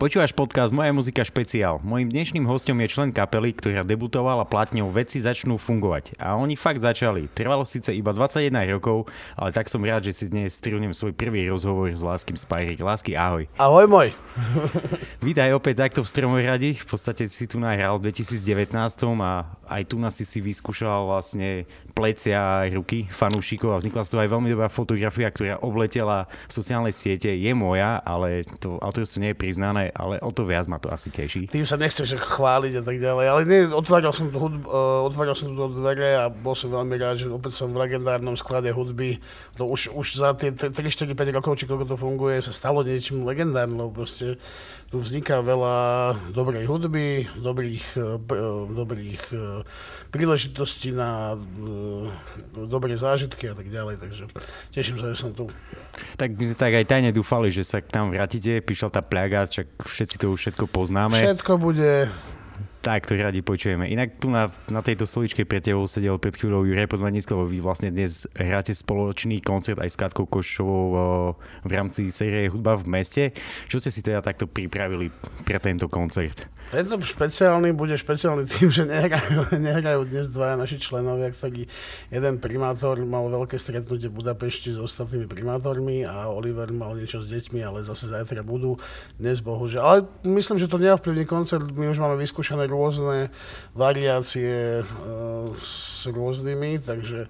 Počúvaš podcast Moja muzika špeciál. Mojím dnešným hostom je člen kapely, ktorá debutovala platňou Veci začnú fungovať. A oni fakt začali. Trvalo síce iba 21 rokov, ale tak som rád, že si dnes strúnem svoj prvý rozhovor s Láskym Spajrik. Lásky, ahoj. Ahoj môj. Vítaj opäť takto v Stromoradi. V podstate si tu nahral v 2019 a aj tu nás si si vyskúšal vlastne plecia a ruky fanúšikov a vznikla z toho aj veľmi dobrá fotografia, ktorá obletela sociálne siete. Je moja, ale to autorstvo nie je priznané ale o to viac ma to asi teší. Tým sa nechceš chváliť a tak ďalej, ale nie, otváral som, hudb, uh, otváral som tu dvere a bol som veľmi rád, že opäť som v legendárnom sklade hudby. To už, už za tie 3, 4, 5 rokov, či koľko to funguje, sa stalo niečím legendárnym. Proste tu vzniká veľa dobrej hudby, dobrých, uh, dobrých uh, príležitostí na dobré zážitky a tak ďalej, takže teším sa, že som tu. Tak by sme tak aj tajne dúfali, že sa k nám vrátite, píšel tá pliaga, čak všetci to už všetko poznáme. Všetko bude tak, to radi počujeme. Inak tu na, na tejto stoličke pre tebou sedel pred chvíľou Juraj Podmanický, lebo vy vlastne dnes hráte spoločný koncert aj s Katkou Košovou v rámci série Hudba v meste. Čo ste si teda takto pripravili pre tento koncert? Je špeciálny, bude špeciálny tým, že nehrajú, nehrajú dnes dvaja naši členovia, ktorý jeden primátor mal veľké stretnutie v Budapešti s ostatnými primátormi a Oliver mal niečo s deťmi, ale zase zajtra budú. Dnes bohužiaľ. Ale myslím, že to neovplyvní koncert. My už máme vyskúšané rôzne variácie uh, s rôznymi, takže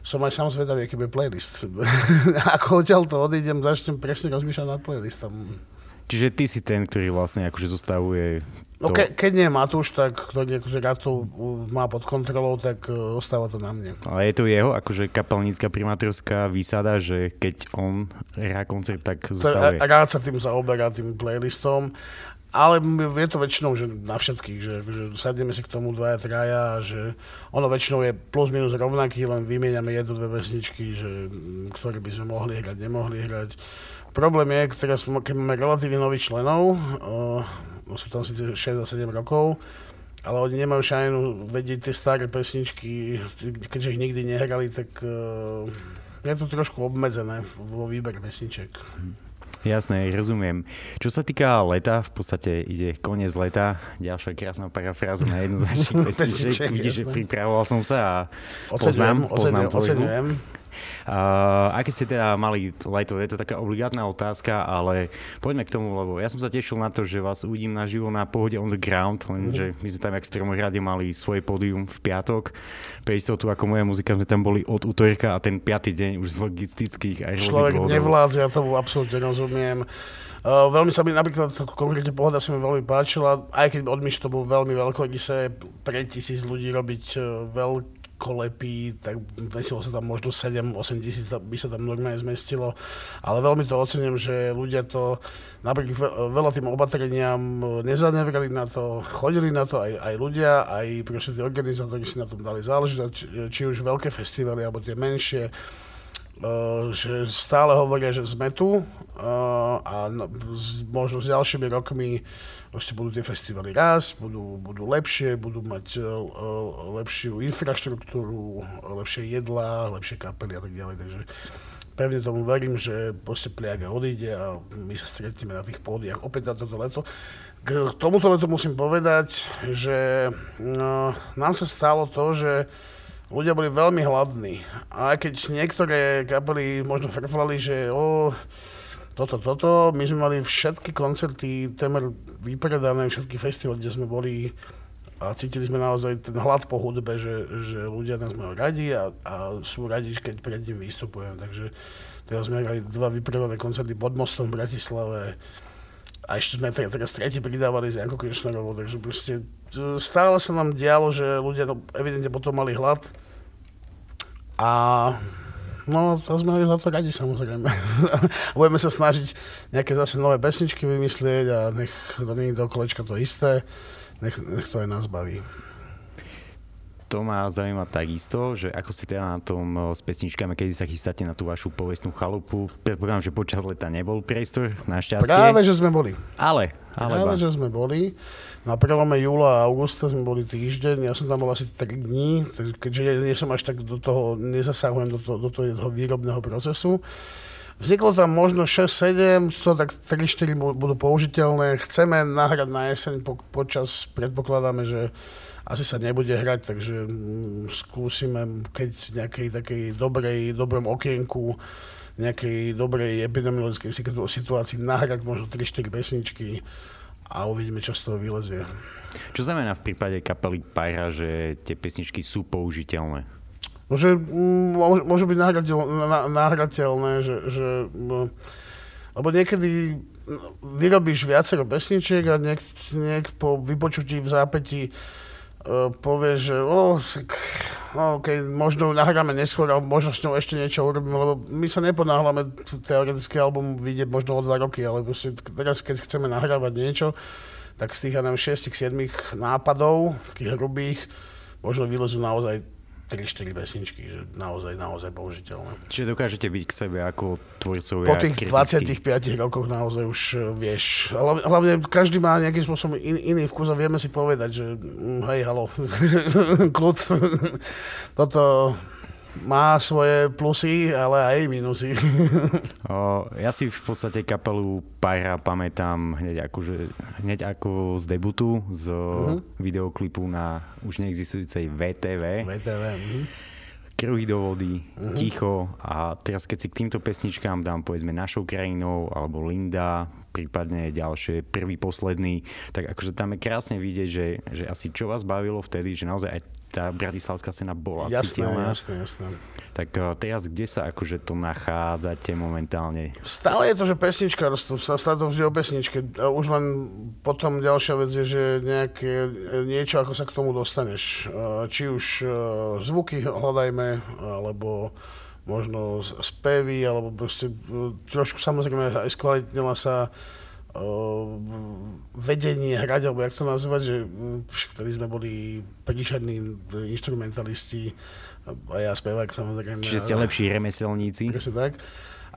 som aj sám zvedavý, aký bude playlist. Ako odtiaľ to odídem, začnem presne rozmýšľať nad playlistom. Čiže ty si ten, ktorý vlastne akože zostavuje No ke, keď nie Matúš, tak ktorý akože rád to má pod kontrolou, tak uh, ostáva to na mne. Ale je to jeho akože kapelnícka primátorská výsada, že keď on hrá koncert, tak zostavuje. Rád sa tým zaoberá, tým playlistom. Ale je to väčšinou že na všetkých, že, že sadneme si k tomu dvaja, traja, že ono väčšinou je plus minus rovnaký, len vymieňame jednu, dve pesničky, že, ktoré by sme mohli hrať, nemohli hrať. Problém je, teraz, keď máme relatívne nových členov, uh, sú tam síce 6 a 7 rokov, ale oni nemajú šajnu vedieť tie staré pesničky, keďže ich nikdy nehrali, tak uh, je to trošku obmedzené vo výbere pesniček. Jasné, rozumiem. Čo sa týka leta, v podstate ide koniec leta, ďalšia krásna parafráza na jednu z vašich pesniček. Vidíš, že pripravoval som sa a poznám, poznám, poznám. Uh, aké ste teda mali leto? Je to taká obligátna otázka, ale poďme k tomu, lebo ja som sa tešil na to, že vás uvidím naživo na pohode on the ground, lenže mhm. my sme tam jak Stromohrade mali svoje pódium v piatok. Pre istotu, ako moja muzika, sme tam boli od útorka a ten piatý deň už z logistických aj Človek nevládze, ja tomu absolútne rozumiem. Uh, veľmi sa mi napríklad konkrétne pohoda sa mi veľmi páčila, aj keď od Myš to bol veľmi veľkorysé pre tisíc ľudí robiť uh, veľk, kolepy, tak myslím, sa tam možno 7-8 tisíc by sa tam normálne zmestilo, ale veľmi to ocením, že ľudia to napriek veľa tým opatreniam nezanevrali na to, chodili na to aj, aj ľudia, aj proste tí organizátori si na tom dali záležať, či už veľké festivaly alebo tie menšie, že stále hovoria, že sme tu uh, a no, možno s ďalšími rokmi proste budú tie festivaly rásť, budú, budú lepšie, budú mať uh, lepšiu infraštruktúru, lepšie jedlá, lepšie kapely a tak ďalej. Takže pevne tomu verím, že proste pliaga odíde a my sa stretneme na tých pódiach opäť na toto leto. K tomuto letu musím povedať, že nám sa stalo to, že ľudia boli veľmi hladní. A keď niektoré kapely možno frflali, že o, toto, toto. My sme mali všetky koncerty temer vypredané, všetky festivaly, kde sme boli a cítili sme naozaj ten hlad po hudbe, že, že ľudia nás majú radi a, a sú radi, keď pred ním vystupujem. Takže teraz sme hrali dva vypredané koncerty pod mostom v Bratislave a ešte sme teraz tretí pridávali z Janko Krišnerovou, takže proste e, stále sa nám dialo, že ľudia no, evidentne potom mali hlad a No, to sme za to radi samozrejme. Budeme sa snažiť nejaké zase nové pesničky vymyslieť a nech to nie je do kolečka to isté, nech, nech to aj nás baví to ma zaujíma takisto, že ako ste teda na tom s pesničkami, kedy sa chystáte na tú vašu povestnú chalupu. Predpokladám, že počas leta nebol priestor, našťastie. Práve, že sme boli. Ale, ale Práve, ba. že sme boli. Na prelome júla a augusta sme boli týždeň, ja som tam bol asi 3 dní, keďže nie som až tak do toho, nezasahujem do toho, do toho výrobného procesu. Vzniklo tam možno 6-7, to tak 3-4 budú použiteľné. Chceme nahrať na jeseň po, počas, predpokladáme, že asi sa nebude hrať, takže mm, skúsime, keď v nejakej takej dobrej, dobrom okienku, nejakej dobrej epidemiologickej situácii nahrať možno 3-4 pesničky a uvidíme, čo z toho vylezie. Čo znamená v prípade kapely Pyra, že tie pesničky sú použiteľné? No, že mm, môžu byť nahrateľné, že, že no, lebo niekedy vyrobíš viacero pesničiek a niek, niek po vypočutí v zápäti uh, povie, že oh, no, okay, možno nahráme neskôr, alebo možno s ňou ešte niečo urobíme, lebo my sa neponáhľame, teoretický album vyjde možno o dva roky, ale teraz, keď chceme nahrávať niečo, tak z tých, ja neviem, 6-7 nápadov, takých hrubých, možno vylezú naozaj 3-4 pesničky, že naozaj, naozaj použiteľné. Čiže dokážete byť k sebe ako tvorcovia Po tých kritický. 25 rokoch naozaj už eh, vieš. Hlavne, každý má nejakým spôsobom in, iný vkus a vieme si povedať, že hm, hej, halo, kľud, toto má svoje plusy, ale aj minusy. o, ja si v podstate kapelu Pyra pamätám hneď, že, hneď ako z debutu, z uh-huh. videoklipu na už neexistujúcej VTV. VTV, uh-huh. Krvy do vody, uh-huh. ticho a teraz keď si k týmto pesničkám dám povedzme našou krajinou alebo Linda, prípadne ďalšie, prvý, posledný, tak akože tam je krásne vidieť, že, že asi čo vás bavilo vtedy, že naozaj aj tá bratislavská scéna bola jasné, citeľná. Jasné, jasné. Tak uh, teraz kde sa akože to nachádzate momentálne? Stále je to, že pesnička, sa stále to vždy o pesničke. Už len potom ďalšia vec je, že nejaké niečo, ako sa k tomu dostaneš. Uh, či už zvuky hľadajme, alebo možno spevy, alebo proste trošku samozrejme aj skvalitnila sa vedenie hrať, alebo jak to nazvať, že vtedy sme boli príšerní instrumentalisti a ja spevák samozrejme. Čiže ste lepší remeselníci. Presne tak.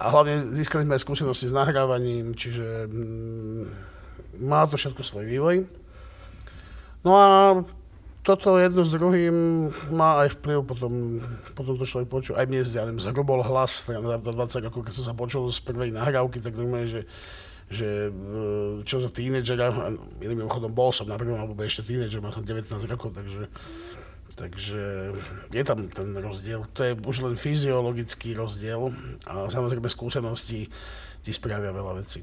A hlavne získali sme skúsenosti s nahrávaním, čiže mm, má to všetko svoj vývoj. No a toto jedno s druhým má aj vplyv, potom, potom to človek počul, aj mne ja neviem, zhrubol hlas, za 20 rokov, keď som sa počul z prvej nahrávky, tak normálne, že že e, čo za tínedžera, iným mimochodom bol som na prvom albume ešte tínedžer, mal som 19 rokov, takže, takže je tam ten rozdiel. To je už len fyziologický rozdiel a samozrejme skúsenosti ti spravia veľa vecí.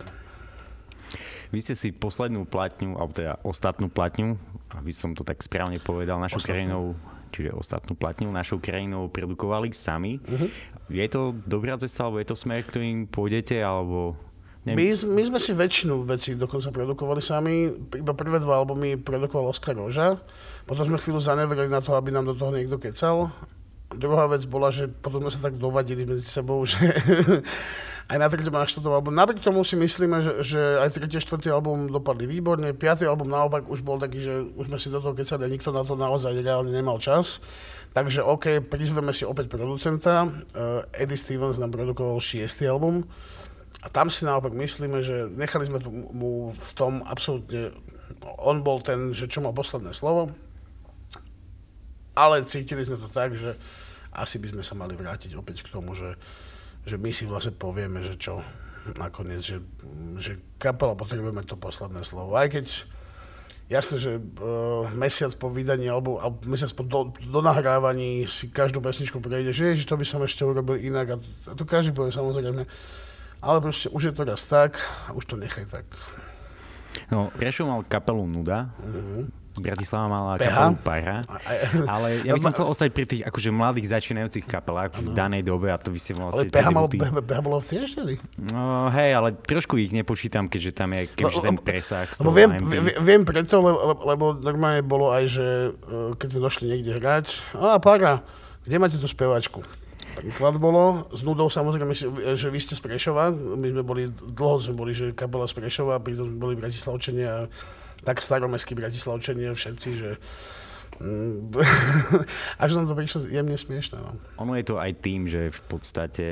Vy ste si poslednú platňu, alebo teda ostatnú platňu, aby som to tak správne povedal, našou ostatnú. krajinou čiže ostatnú platňu našou krajinou produkovali sami. Uh-huh. Je to dobrá cesta, alebo je to smer, ktorým pôjdete, alebo my, my sme si väčšinu vecí dokonca produkovali sami. Iba prvé dva albumy produkoval Oskar Roža. Potom sme chvíľu zaneverili na to, aby nám do toho niekto kecal. Druhá vec bola, že potom sme sa tak dovadili medzi sebou, že aj na tretom a štvrtom album. Napriek tomu si myslíme, že, že aj tretí, štvrtý album dopadli výborne. Piatý album naopak už bol taký, že už sme si do toho kecali a nikto na to naozaj reálne nemal čas. Takže OK, prizveme si opäť producenta. Uh, Eddie Stevens nám produkoval šiestý album a tam si naopak myslíme, že nechali sme mu v tom absolútne, on bol ten, že čo mal posledné slovo, ale cítili sme to tak, že asi by sme sa mali vrátiť opäť k tomu, že, že my si vlastne povieme, že čo nakoniec, že, že kapela potrebujeme to posledné slovo. Aj keď jasné, že uh, mesiac po vydaní alebo, alebo mesiac po do, do nahrávaní si každú pesničku prejde, že ježiš, to by som ešte urobil inak a to, a to každý povie samozrejme ale proste už je to raz tak, už to nechaj tak. No, Prešov mal kapelu Nuda, uh-huh. Bratislava mala kapelu Para, ale ja by som chcel ostať pri tých akože mladých začínajúcich kapelách v danej dobe a to by si vlastne... Ale Peha, mal, Peha bolo v tiež tedy? No hej, ale trošku ich nepočítam, keďže tam je keďže no, ten presah. Lebo viem, viem preto, lebo, lebo normálne bolo aj, že e, keď sme došli niekde hrať, a Para, kde máte tú speváčku? Príklad bolo. S nudou samozrejme, že vy ste z Prešova. My sme boli, dlho sme boli, že kapela z Prešova, pritom sme boli Bratislavčania, tak staromestskí Bratislavčania všetci, že mm, až nám to prišlo jemne smiešne. No. Ono je to aj tým, že v podstate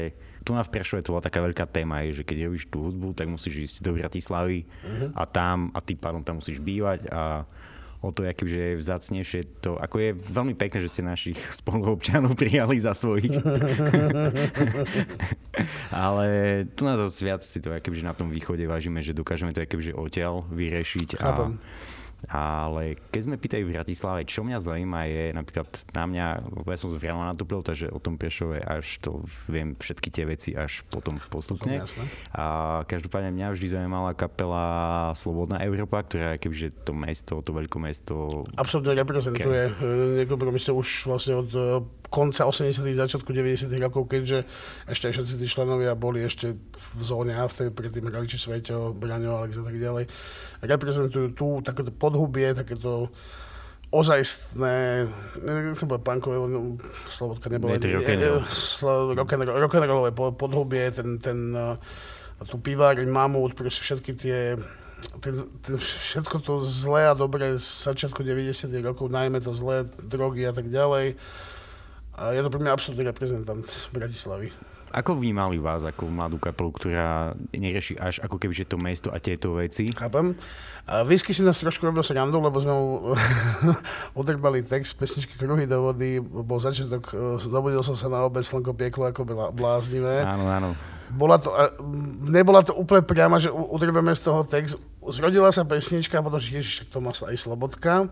tu na v Prešove to bola taká veľká téma, že keď robíš tú hudbu, tak musíš ísť do Bratislavy uh-huh. a tam, a ty pádom tam musíš bývať a o to, aký že je vzácnejšie to, ako je veľmi pekné, že ste našich spoluobčanov prijali za svojich. Ale tu nás zase viac si to akože na tom východe vážime, že dokážeme to akože odtiaľ vyriešiť. A, ale keď sme pýtali v Bratislave, čo mňa zaujíma je napríklad na mňa, ja som z Vrela natúpil, takže o tom Prešove až to viem všetky tie veci až potom postupne. A každopádne mňa vždy zaujímala kapela Slobodná Európa, ktorá je kebyže to mesto, to veľké mesto... Absolutne reprezentuje. Niekoľko my už vlastne od konca 80 začiatku 90 rokov, keďže ešte všetci tí členovia boli ešte v zóne A, vtedy predtým hrali či Sveťo, Braňo, Alex a tak ďalej. Reprezentujú tu takéto podhubie, takéto ozajstné, nechcem povedať punkové, no, Slobodka nebola, rock'n'rollové podhubie, ten, ten, eh, tú piváreň, mamut, proste všetky tie ten, ten, všetko to zlé a dobré z začiatku 90 rokov, najmä to zlé, drogy a tak ďalej, a je to pre mňa absolútny reprezentant Bratislavy. Ako vnímali vás ako mladú kapelu, ktorá nerieši až ako keby to mesto a tieto veci? Chápem. A Whisky si nás trošku robil srandu, lebo sme mu odrbali text pesničky Kruhy do vody, bol začiatok, e, zobudil som sa na obec, slnko pieklo ako bláznivé. Áno, áno. Bola to, nebola to úplne priama, že udrbeme z toho text. Zrodila sa pesnička potom, že ježiš, to má aj Slobodka.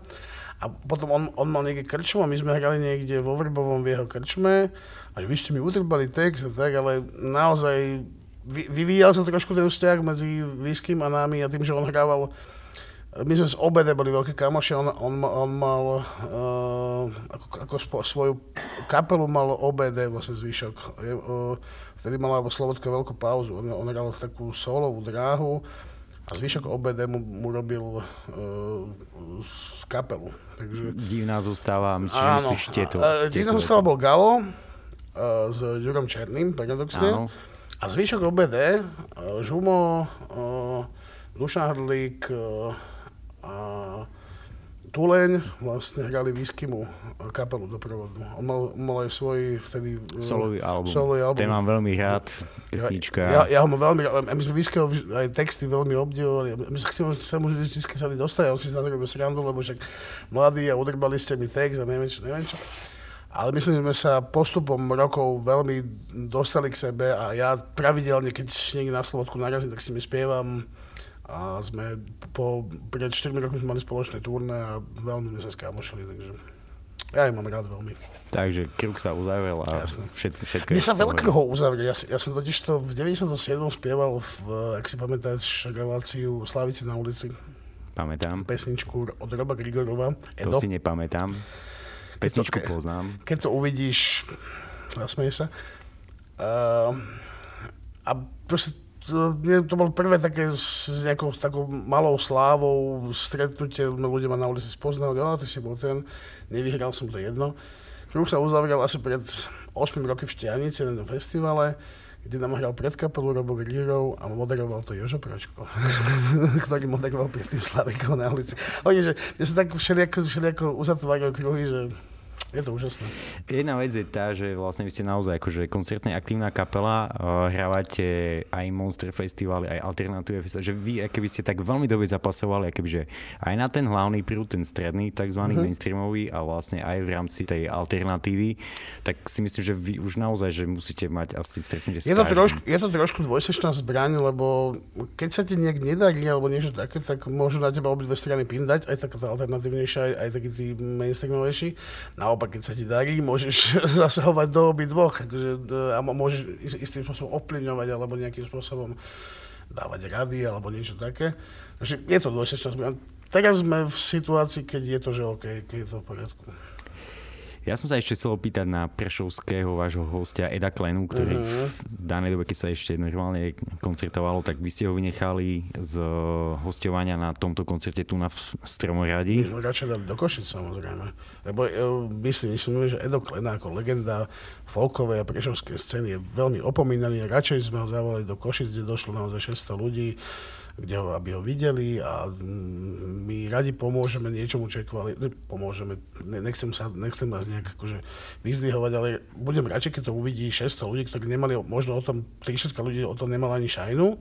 A potom on, on mal niekde krčmu a my sme hrali niekde vo Vrbovom v jeho krčme a vy ste mi utrbali text a tak, ale naozaj vyvíjal sa trošku ten vzťah medzi Výskym a nami a tým, že on hrával my sme z obede boli veľké kamoši, on, on, on mal uh, ako, ako spo, svoju kapelu mal OBD, vlastne zvyšok. Uh, vtedy mala Slobodka veľkú pauzu, on, on hral takú solovú dráhu a zvyšok OBD mu, mu robil uh, z kapelu. Takže... Divná zostáva, čiže myslíš tieto, uh, Divná zostáva bol Galo uh, s Jurom Černým, paradoxne. Áno. A zvyšok OBD, uh, Žumo, uh, Dušan Hrdlík uh, a Tuleň vlastne hrali Výskymu kapelu doprovodnú. On mal, mal aj svoj vtedy... E, solový album. Solový album. Ten mám veľmi rád, pesnička. Ja, ja, ja ho mám veľmi rád. My sme Výskyho aj texty veľmi obdivovali. My sa chceme sa mu vždy sa dostať, on si na to srandu, lebo však mladí a udrbali ste mi text a neviem čo, neviem čo. Ale myslím, že sme sa postupom rokov veľmi dostali k sebe a ja pravidelne, keď niekde na Slobodku narazím, tak s nimi spievam a sme po, pred 4 rokmi sme mali spoločné turné a veľmi sme sa skámošili, takže ja ich mám rád veľmi. Takže kruh sa uzavrel a všetko, všetko Mne sa veľa kruhov uzavrie. Ja, ja som totiž to v 97. spieval, v, ak si pamätáš, reláciu Slavici na ulici. Pamätám. Pesničku od Roba Grigorova. Edo. To si nepamätám. Pesničku keď to, poznám. Keď to uvidíš, zasmeje sa. Uh, a proste to, bolo prvé také s nejakou takou malou slávou stretnutie, ľudia ma na ulici spoznali, a ty si bol ten, nevyhral som to jedno. Kruh sa uzavrel asi pred 8 roky v Štianici na festivale, kde nám hral pred kapelu Robo Grírov a moderoval to Jožo Pročko, ktorý moderoval pred tým Slavikou na ulici. Oni, že, že sa tak všelijako, všelijako uzatvárajú kruhy, že je to úžasné. Jedna vec je tá, že vlastne vy ste naozaj akože koncertne aktívna kapela, uh, hrávate aj Monster Festivaly, aj Alternatíve Festivaly, že vy keby ste tak veľmi dobre zapasovali, že aj na ten hlavný prúd, ten stredný, tzv. Uh-huh. mainstreamový a vlastne aj v rámci tej alternatívy, tak si myslím, že vy už naozaj, že musíte mať asi stretnutie je to, trošku, je to trošku dvojsečná zbraň, lebo keď sa ti nejak nedarí alebo niečo také, tak môžu na teba obidve strany pindať, aj taká alternatívnejšia, aj, aj taký tí mainstreamovejší. Naopak naopak, keď sa ti darí, môžeš zasahovať do obi dvoch akože, a môžeš istým spôsobom ovplyvňovať alebo nejakým spôsobom dávať rady alebo niečo také. Takže je to dôležité. Teraz sme v situácii, keď je to, že OK, keď je to v poriadku. Ja som sa ešte chcel opýtať na prešovského vášho hostia Eda Klenu, ktorý uh-huh. v danej dobe, keď sa ešte normálne koncertovalo, tak vy ste ho vynechali z hostovania na tomto koncerte tu na Stromoradi. My sme radšej dali do Košic samozrejme. Lebo e, myslím, myslím, že Edo Klena ako legenda folkovej a prešovskej scény je veľmi opomínaný. Radšej sme ho zavolali do Košic, kde došlo naozaj 600 ľudí kde ho, aby ho videli a my radi pomôžeme niečomu, čo je kvali- ne, pomôžeme, ne, nechcem, sa, nechcem vás nejak akože vyzdvihovať, ale budem radšej, keď to uvidí 600 ľudí, ktorí nemali, možno o tom, 30 ľudí o tom nemali ani šajnu,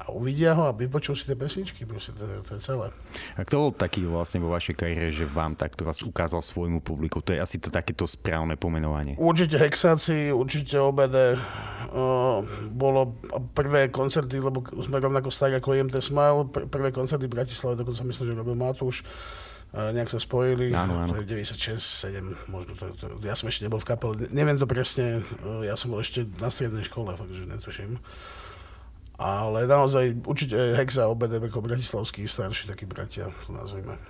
a uvidia ho a vypočujú si tie pesničky, proste to, to je celé. A kto bol taký vlastne vo vašej kariére, že vám takto vás ukázal svojmu publiku? To je asi to takéto správne pomenovanie. Určite Hexáci, určite OBD. Uh, bolo prvé koncerty, lebo sme rovnako starí ako IMT Smile, pr- prvé koncerty v Bratislave, dokonca myslím, že robil Matúš. Uh, nejak sa spojili, áno, áno. to je 96, 7, možno to, to, ja som ešte nebol v kapele, neviem to presne, uh, ja som bol ešte na strednej škole, fakt, že netuším. Ale naozaj určite Hexa a OBD ako bratislavskí starší takí bratia, to nazvime.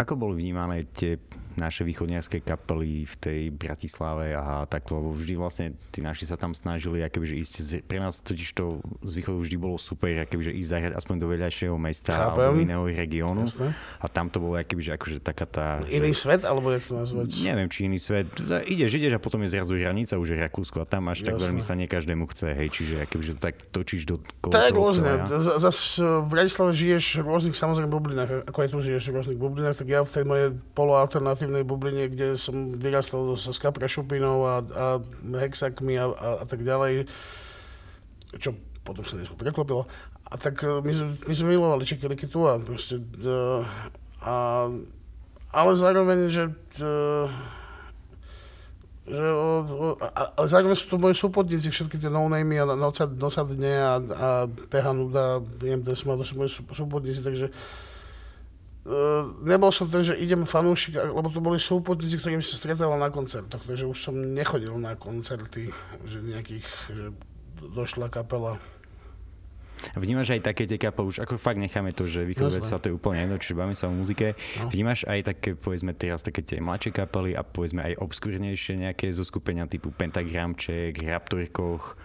Ako boli vnímané tie naše východniarské kapely v tej Bratislave a takto, lebo vždy vlastne tí naši sa tam snažili, akoby, že ísť, pre nás totiž to z východu vždy bolo super, akoby, že ísť zahrať aspoň do vedľajšieho mesta Chápem. alebo iného regiónu. Jasne. A tam to bolo akoby, že akože taká tá... Iný že, svet, alebo jak to nazvať? Neviem, či iný svet. Ideš, ideš a potom je zrazu hranica, už je Rakúsko a tam až Jasne. tak veľmi sa nie každému chce, hej, čiže akoby, že tak točíš do To je rôzne. Zas v Bratislave žiješ v rôznych samozrejme bublinách, ako aj tu žiješ v rôznych bublinách, tak ja v tej mojej poloalternatívnej bubline, kde som vyrastal so skapra šupinou a, a hexakmi a, a, a tak ďalej, čo potom sa dnesko preklopilo. A tak e, my, my sme milovali čekiliky tu a proste... Uh, a, ale zároveň, že... Uh, že, uh, ale zároveň sú to moji súpodníci, všetky tie no-namey a noca, noca dne a, a PH Nuda, IMD Sma, to sú moji súpodníci, takže Uh, nebol som ten, že idem fanúšik, lebo to boli súputníci, ktorým sa stretával na koncertoch, takže už som nechodil na koncerty, že nejakých, že došla kapela. Vnímaš aj také tie kapely, už ako fakt necháme to, že východové sa to je úplne jedno, čiže bavíme sa o muzike. No. Vnímaš aj také, povedzme teraz také tie mladšie kapely a povedzme aj obskúrnejšie nejaké zoskupenia typu Pentagramček, Raptorkoch,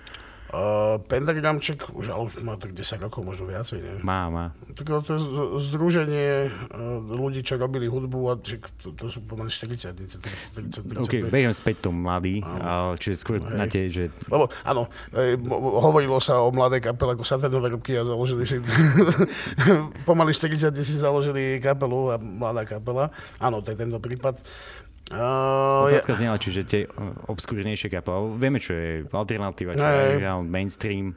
Uh, Pentagramček už, ale už má tak 10 rokov, možno viacej, nie? Má, má. Tak to je združenie uh, ľudí, čo robili hudbu a že to, to sú pomaly 40, 30, 30, 30 OK, beriem späť to mladý, ale čiže skôr Hej. na tie, že... Lebo áno, e, hovorilo sa o mladej kapele ako Saturnové ruky a založili si... pomaly 40 si založili kapelu a mladá kapela. Áno, to je tento prípad. Uh, Otázka ja... znela, čiže tie obskúrnejšie kapely. Vieme, čo je alternatíva, čo je mainstream.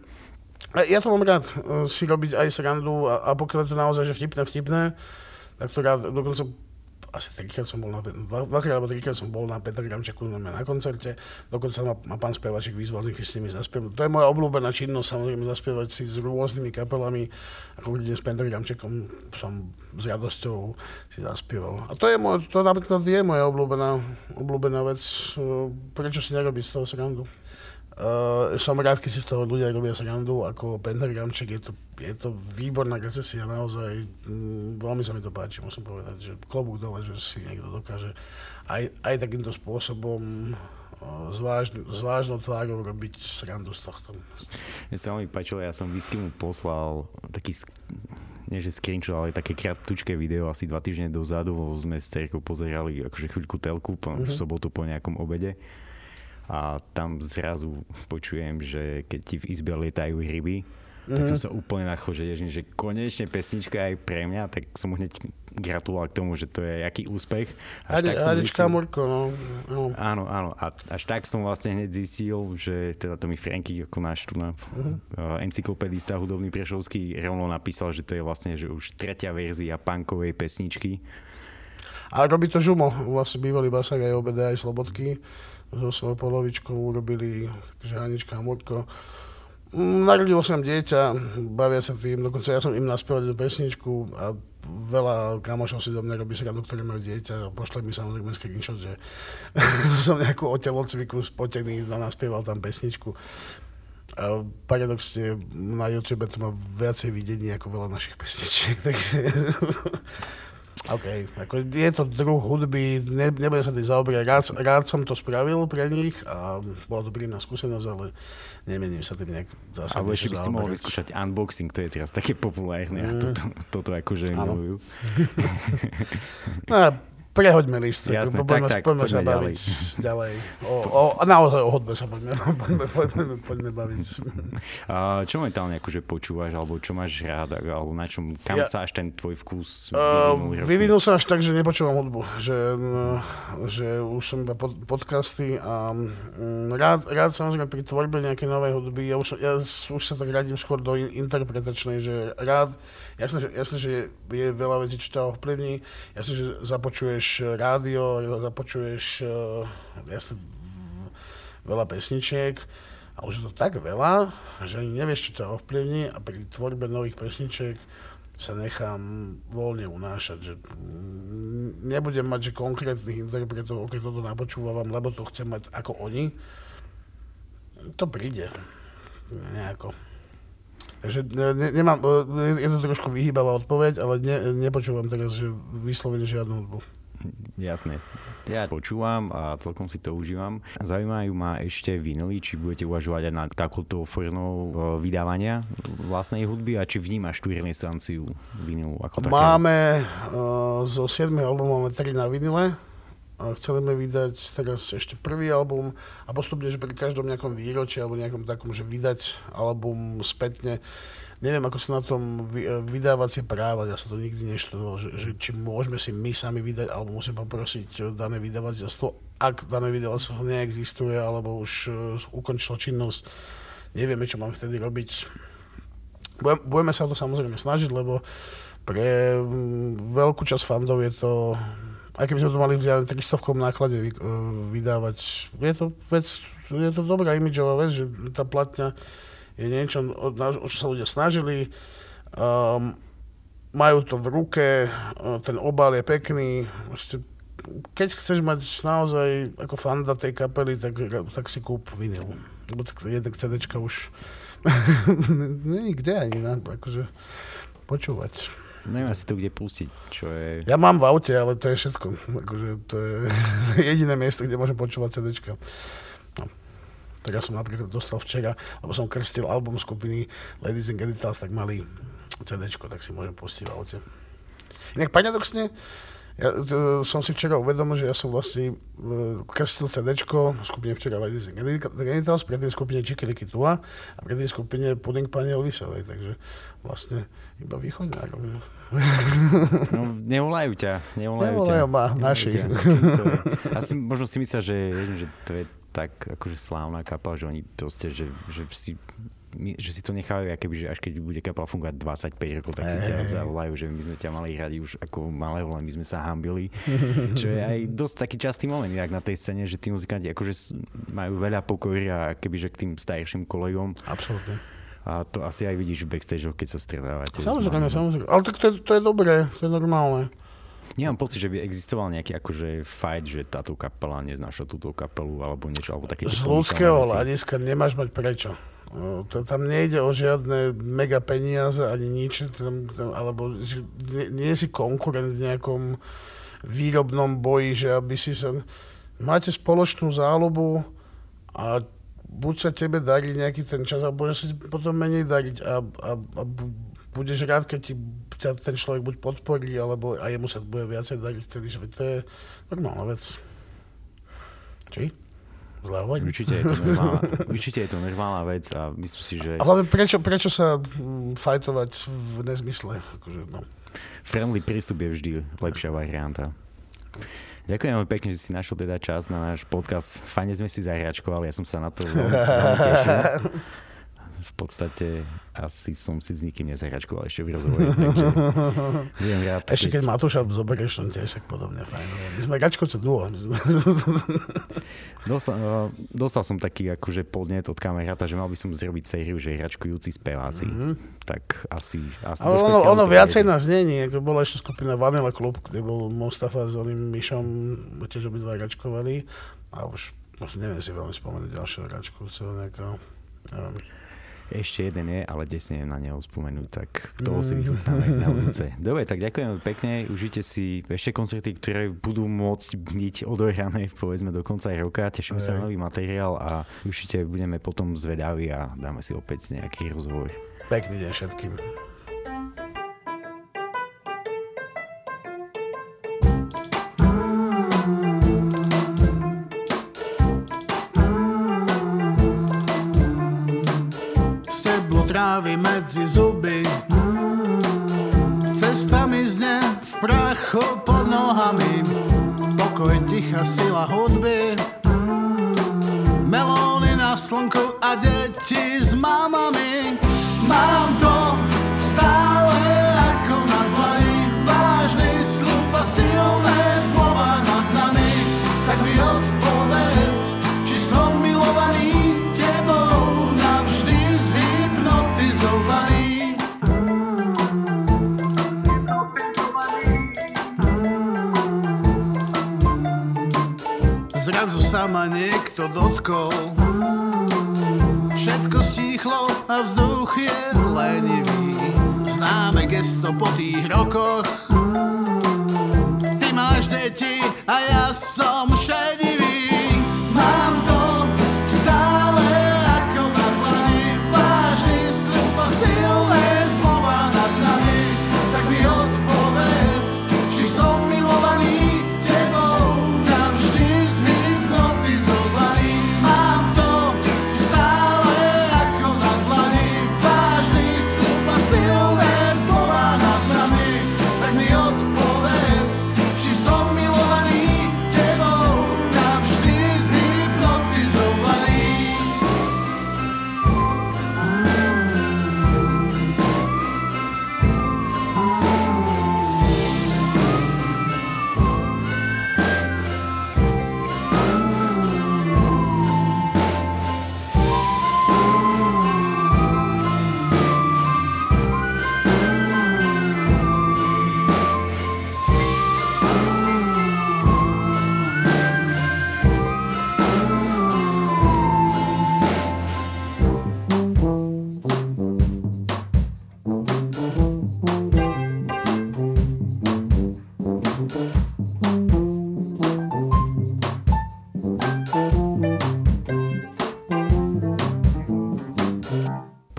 Ja to mám rád, si robiť aj srandu a, a pokiaľ je to naozaj že vtipné, vtipné, tak to rád, dokonca asi trikrát som bol na, dvakrát alebo trikrát som bol na Peter Gramčeku na koncerte, dokonca ma, ma pán spevaček vyzval, nech s nimi zaspieval. To je moja obľúbená činnosť, samozrejme zaspievať si s rôznymi kapelami, ako kde s Peter Gramčekom som s radosťou si zaspieval. A to je môj, to napríklad je moja obľúbená, obľúbená vec, prečo si nerobiť z toho srandu. Uh, som rád, keď si z toho ľudia robia srandu, ako Pentagramček, je to, je to výborná recesia, naozaj, mm, veľmi sa mi to páči, musím povedať, že klobúk dole, že si niekto dokáže aj, aj takýmto spôsobom s, s vážnou tvárou robiť srandu z tohto. Mne sa veľmi páčilo, ja som Whisky mu poslal taký nie že screenshot, ale také kratučké video asi dva týždne dozadu, sme s cerkou pozerali akože chvíľku telku po, mm-hmm. v mhm. sobotu po nejakom obede a tam zrazu počujem, že keď ti v izbe lietajú ryby, mm-hmm. tak som mhm. sa úplne nachol, že, ježin, že konečne pesnička aj pre mňa, tak som hneď gratuloval k tomu, že to je aký úspech. Až Adi, tak som zistil, Murko, no. no. Áno, áno. A až tak som vlastne hneď zistil, že teda to mi Franky, ako náš tu na uh-huh. encyklopedista hudobný Prešovský, rovno napísal, že to je vlastne že už tretia verzia punkovej pesničky. A robí to Žumo, vlastne bývalý basák aj OBD, aj Slobodky so svojou polovičkou urobili, takže Hanička a Murko. Mm, narodilo sa nám dieťa, bavia sa tým, dokonca ja som im naspieval jednu pesničku a veľa kamošov si do mňa robí srandu, ktoré majú dieťa a pošle mi samozrejme screenshot, že som nejakú o telocviku spotený a naspieval tam pesničku. A paradoxne na YouTube to má viacej videní ako veľa našich pesničiek, takže OK, ako je to druh hudby, ne, nebudem sa tým zaoberať. Rád, rád som to spravil pre nich a bola to príjemná skúsenosť, ale nemením sa tým nejak zásadne. Alebo ešte by si mohol vyskúšať unboxing, to je teraz také populárne mm. a toto, toto akože milujú. no, prehoďme list. Jasne, poďme, tak, tak, poďme, poďme sa baviť ďalej. ďalej. O, o, naozaj o hudbe sa poďme, poďme, poďme, poďme baviť. A čo momentálne akože počúvaš, alebo čo máš rád, alebo na čom, kam ja, sa až ten tvoj vkus uh, vyvinul? sa až tak, že nepočúvam hudbu. Že, že už som iba pod, podcasty a um, rád, rád samozrejme pri tvorbe nejakej novej hudby. Ja už, ja už sa tak radím skôr do interpretačnej, že rád Jasné, že, jasné, že je, je veľa vecí, čo ťa ovplyvní. Jasné, že započuješ rádio, započuješ uh, jasné, veľa pesničiek, a už je to tak veľa, že ani nevieš, čo ťa ovplyvní a pri tvorbe nových pesničiek sa nechám voľne unášať, že nebudem mať, že konkrétnych interpretov, keď toto napočúvam, lebo to chcem mať ako oni. To príde. Nejako. Takže ne, nemám, je to trošku vyhýbavá odpoveď, ale ne, nepočúvam teraz že vyslovene žiadnu hudbu. Jasné. Ja počúvam a celkom si to užívam. Zaujímajú ma ešte vinily, či budete uvažovať aj na takúto formou e, vydávania vlastnej hudby a či vnímaš tú renesanciu vinilu ako také? Máme uh, zo 7 albumov máme 3 na vinile chceli sme vydať teraz ešte prvý album a postupne, že pri každom nejakom výročí alebo nejakom takom, že vydať album spätne. Neviem, ako sa na tom vydávacie práva, ja sa to nikdy neštudoval, že, že či môžeme si my sami vydať, alebo musím poprosiť dané vydavateľstvo, ak dané vydavateľstvo neexistuje, alebo už uh, ukončilo činnosť, nevieme, čo mám vtedy robiť. Budeme sa to samozrejme snažiť, lebo pre veľkú časť fandov je to aj keby sme to mali v 300 náklade vy, vydávať. Je to vec, je to dobrá imidžová vec, že tá platňa je niečo, o, čo sa ľudia snažili. Um, majú to v ruke, uh, ten obal je pekný. Keď chceš mať naozaj ako fanda tej kapely, tak, tak si kúp vinyl. Lebo jeden CDčka už není kde ani, na, akože počúvať. Neviem si to kde pustiť, čo je... Ja mám v aute, ale to je všetko. Akože to je jediné miesto, kde môžem počúvať CDčka. Tak ja som napríklad dostal včera, lebo som krstil album skupiny Ladies and Genitals, tak mali CDčko, tak si môžem pustiť v aute. Inak paradoxne, ja to, som si včera uvedomil, že ja som vlastne uh, krstil CD skupine včera Ladies and Genitals, predtým skupine Čikeliky Tua a predtým skupine Pudding Pani Elvisovej, takže vlastne iba východňárom. No, nevolajú ťa, nevolajú, nevolajú ťa. ma, naši. Ťa. Asi možno si myslia, že, že to je tak akože slávna kapela, že oni proste, že, že si že si to nechávajú, keby, že až keď bude kapela fungovať 25 rokov, tak si ťa zavolajú, že my sme ťa mali radi už ako malého, len my sme sa hambili. Čo je aj dosť taký častý moment jak na tej scéne, že tí muzikanti akože majú veľa pokory a kebyže k tým starším kolegom. Absolutne. A to asi aj vidíš v backstage, keď sa stretávate. Samozrejme, samozrejme. Ale tak to, to je dobré, to je normálne. Nemám pocit, že by existoval nejaký akože fight, že táto kapela neznáša túto kapelu alebo niečo, alebo také... Z ľudského hľadiska nemáš mať prečo. To, tam nejde o žiadne mega peniaze ani nič, tam, tam, alebo nie, nie si konkurent v nejakom výrobnom boji, že aby si sa... Máte spoločnú záľubu a buď sa tebe darí nejaký ten čas, alebo bude sa ti potom menej dariť a, a, a budeš rád, keď ti ťa ten človek buď podporí, alebo a jemu sa bude viacej dariť, tedy, že to je normálna vec. Či? zle hovorím. Určite je to normálna, určite je to normálna vec a myslím si, že... A hlavne prečo, prečo sa mm, fajtovať v nezmysle? Akože, no. Friendly prístup je vždy lepšia varianta. Ďakujem veľmi pekne, že si našiel teda čas na náš podcast. Fajne sme si zahračkovali, ja som sa na to veľmi, veľmi tešil. v podstate asi som si s nikým nezahračkoval ešte v rozhovore, takže budem rád. Ešte keď, keď Matúša zoberieš, on tiež tak podobne fajn. My sme gačkovce duo. dostal, no, dostal som taký akože podnet od kamaráta, že mal by som zrobiť sériu, že hračkujúci speváci. Mm-hmm. Tak asi, asi Ale ono, ono viacej nás není. Ako bola ešte skupina Vanilla Club, kde bol Mustafa s oným Myšom, tiež obidva hračkovali. A už neviem si veľmi spomenúť ďalšieho hračkujúceho nejakého. Neviem. Ešte jeden je, ale desne na neho spomenúť, tak toho si vychutnáme na budúce. Dobre, tak ďakujem pekne, užite si ešte koncerty, ktoré budú môcť byť odohrané povedzme do konca roka. Tešíme sa na nový materiál a určite budeme potom zvedaví a dáme si opäť nejaký rozhovor. Pekný deň všetkým. Cesta mi zne v prachu pod nohami, pokoj, tichá sila hudby. Melóny na slnku a deti s mamami. Mám to sa ma niekto dotkol. Všetko stíchlo a vzduch je lenivý. Známe gesto po tých rokoch. Ty máš deti a ja som šedivý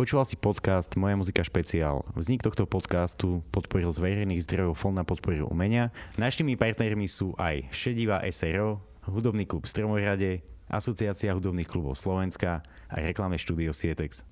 Počúval si podcast Moja muzika špeciál. Vznik tohto podcastu podporil z verejných zdrojov Fond na podporu umenia. Našimi partnermi sú aj Šedivá SRO, Hudobný klub Stromohrade, Asociácia hudobných klubov Slovenska a reklame štúdio Sietex.